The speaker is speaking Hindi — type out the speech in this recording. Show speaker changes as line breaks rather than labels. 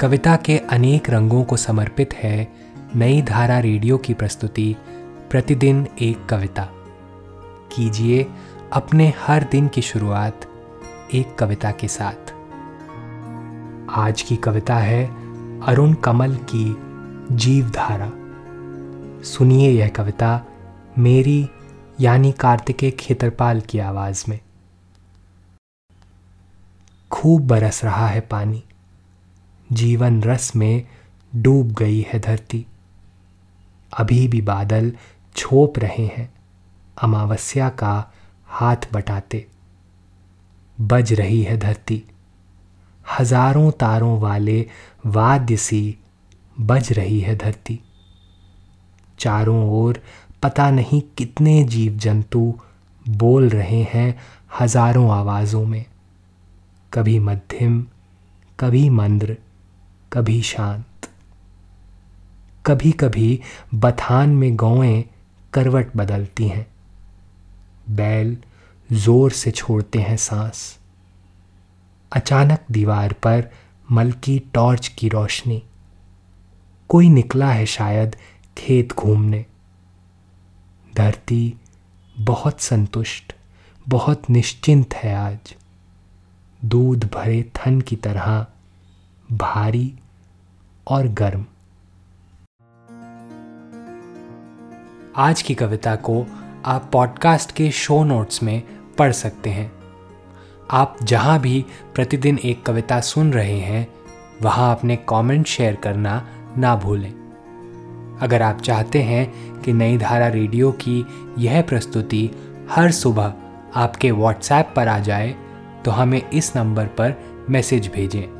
कविता के अनेक रंगों को समर्पित है नई धारा रेडियो की प्रस्तुति, प्रतिदिन एक कविता। कीजिए अपने हर दिन की शुरुआत एक कविता के साथ। आज की कविता है अरुण कमल की जीवधारा। सुनिए यह कविता मेरी यानी कार्तिकेय खेतरपाल की आवाज़ में। खूब बरस रहा है पानी। जीवन रस में डूब गई है धरती। अभी भी बादल छोप रहे हैं, अमावस्या का हाथ बटाते। बज रही है धरती। हज़ारों तारों वाले वाद्य सी बज रही है धरती। चारों ओर पता नहीं कितने जीव जंतु बोल रहे हैं हज़ारों आवाज़ों में। कभी मध्यम, कभी मंद्र कभी शांत। कभी कभी बथान में गौएँ करवट बदलती हैं। बैल ज़ोर से छोड़ते हैं सांस। अचानक दीवार पर मलकी टॉर्च की रोशनी। कोई निकला है शायद खेत घूमने। धरती बहुत संतुष्ट, बहुत निश्चिंत है आज। दूध भरे थन की तरह भारी और गर्म। आज की कविता को आप पॉडकास्ट के शो नोट्स में पढ़ सकते हैं। आप जहाँ भी प्रतिदिन एक कविता सुन रहे हैं, वहाँ अपने कमेंट शेयर करना ना भूलें। अगर आप चाहते हैं कि नई धारा रेडियो की यह प्रस्तुति हर सुबह आपके व्हाट्सएप पर आ जाए तो हमें इस नंबर पर मैसेज भेजें।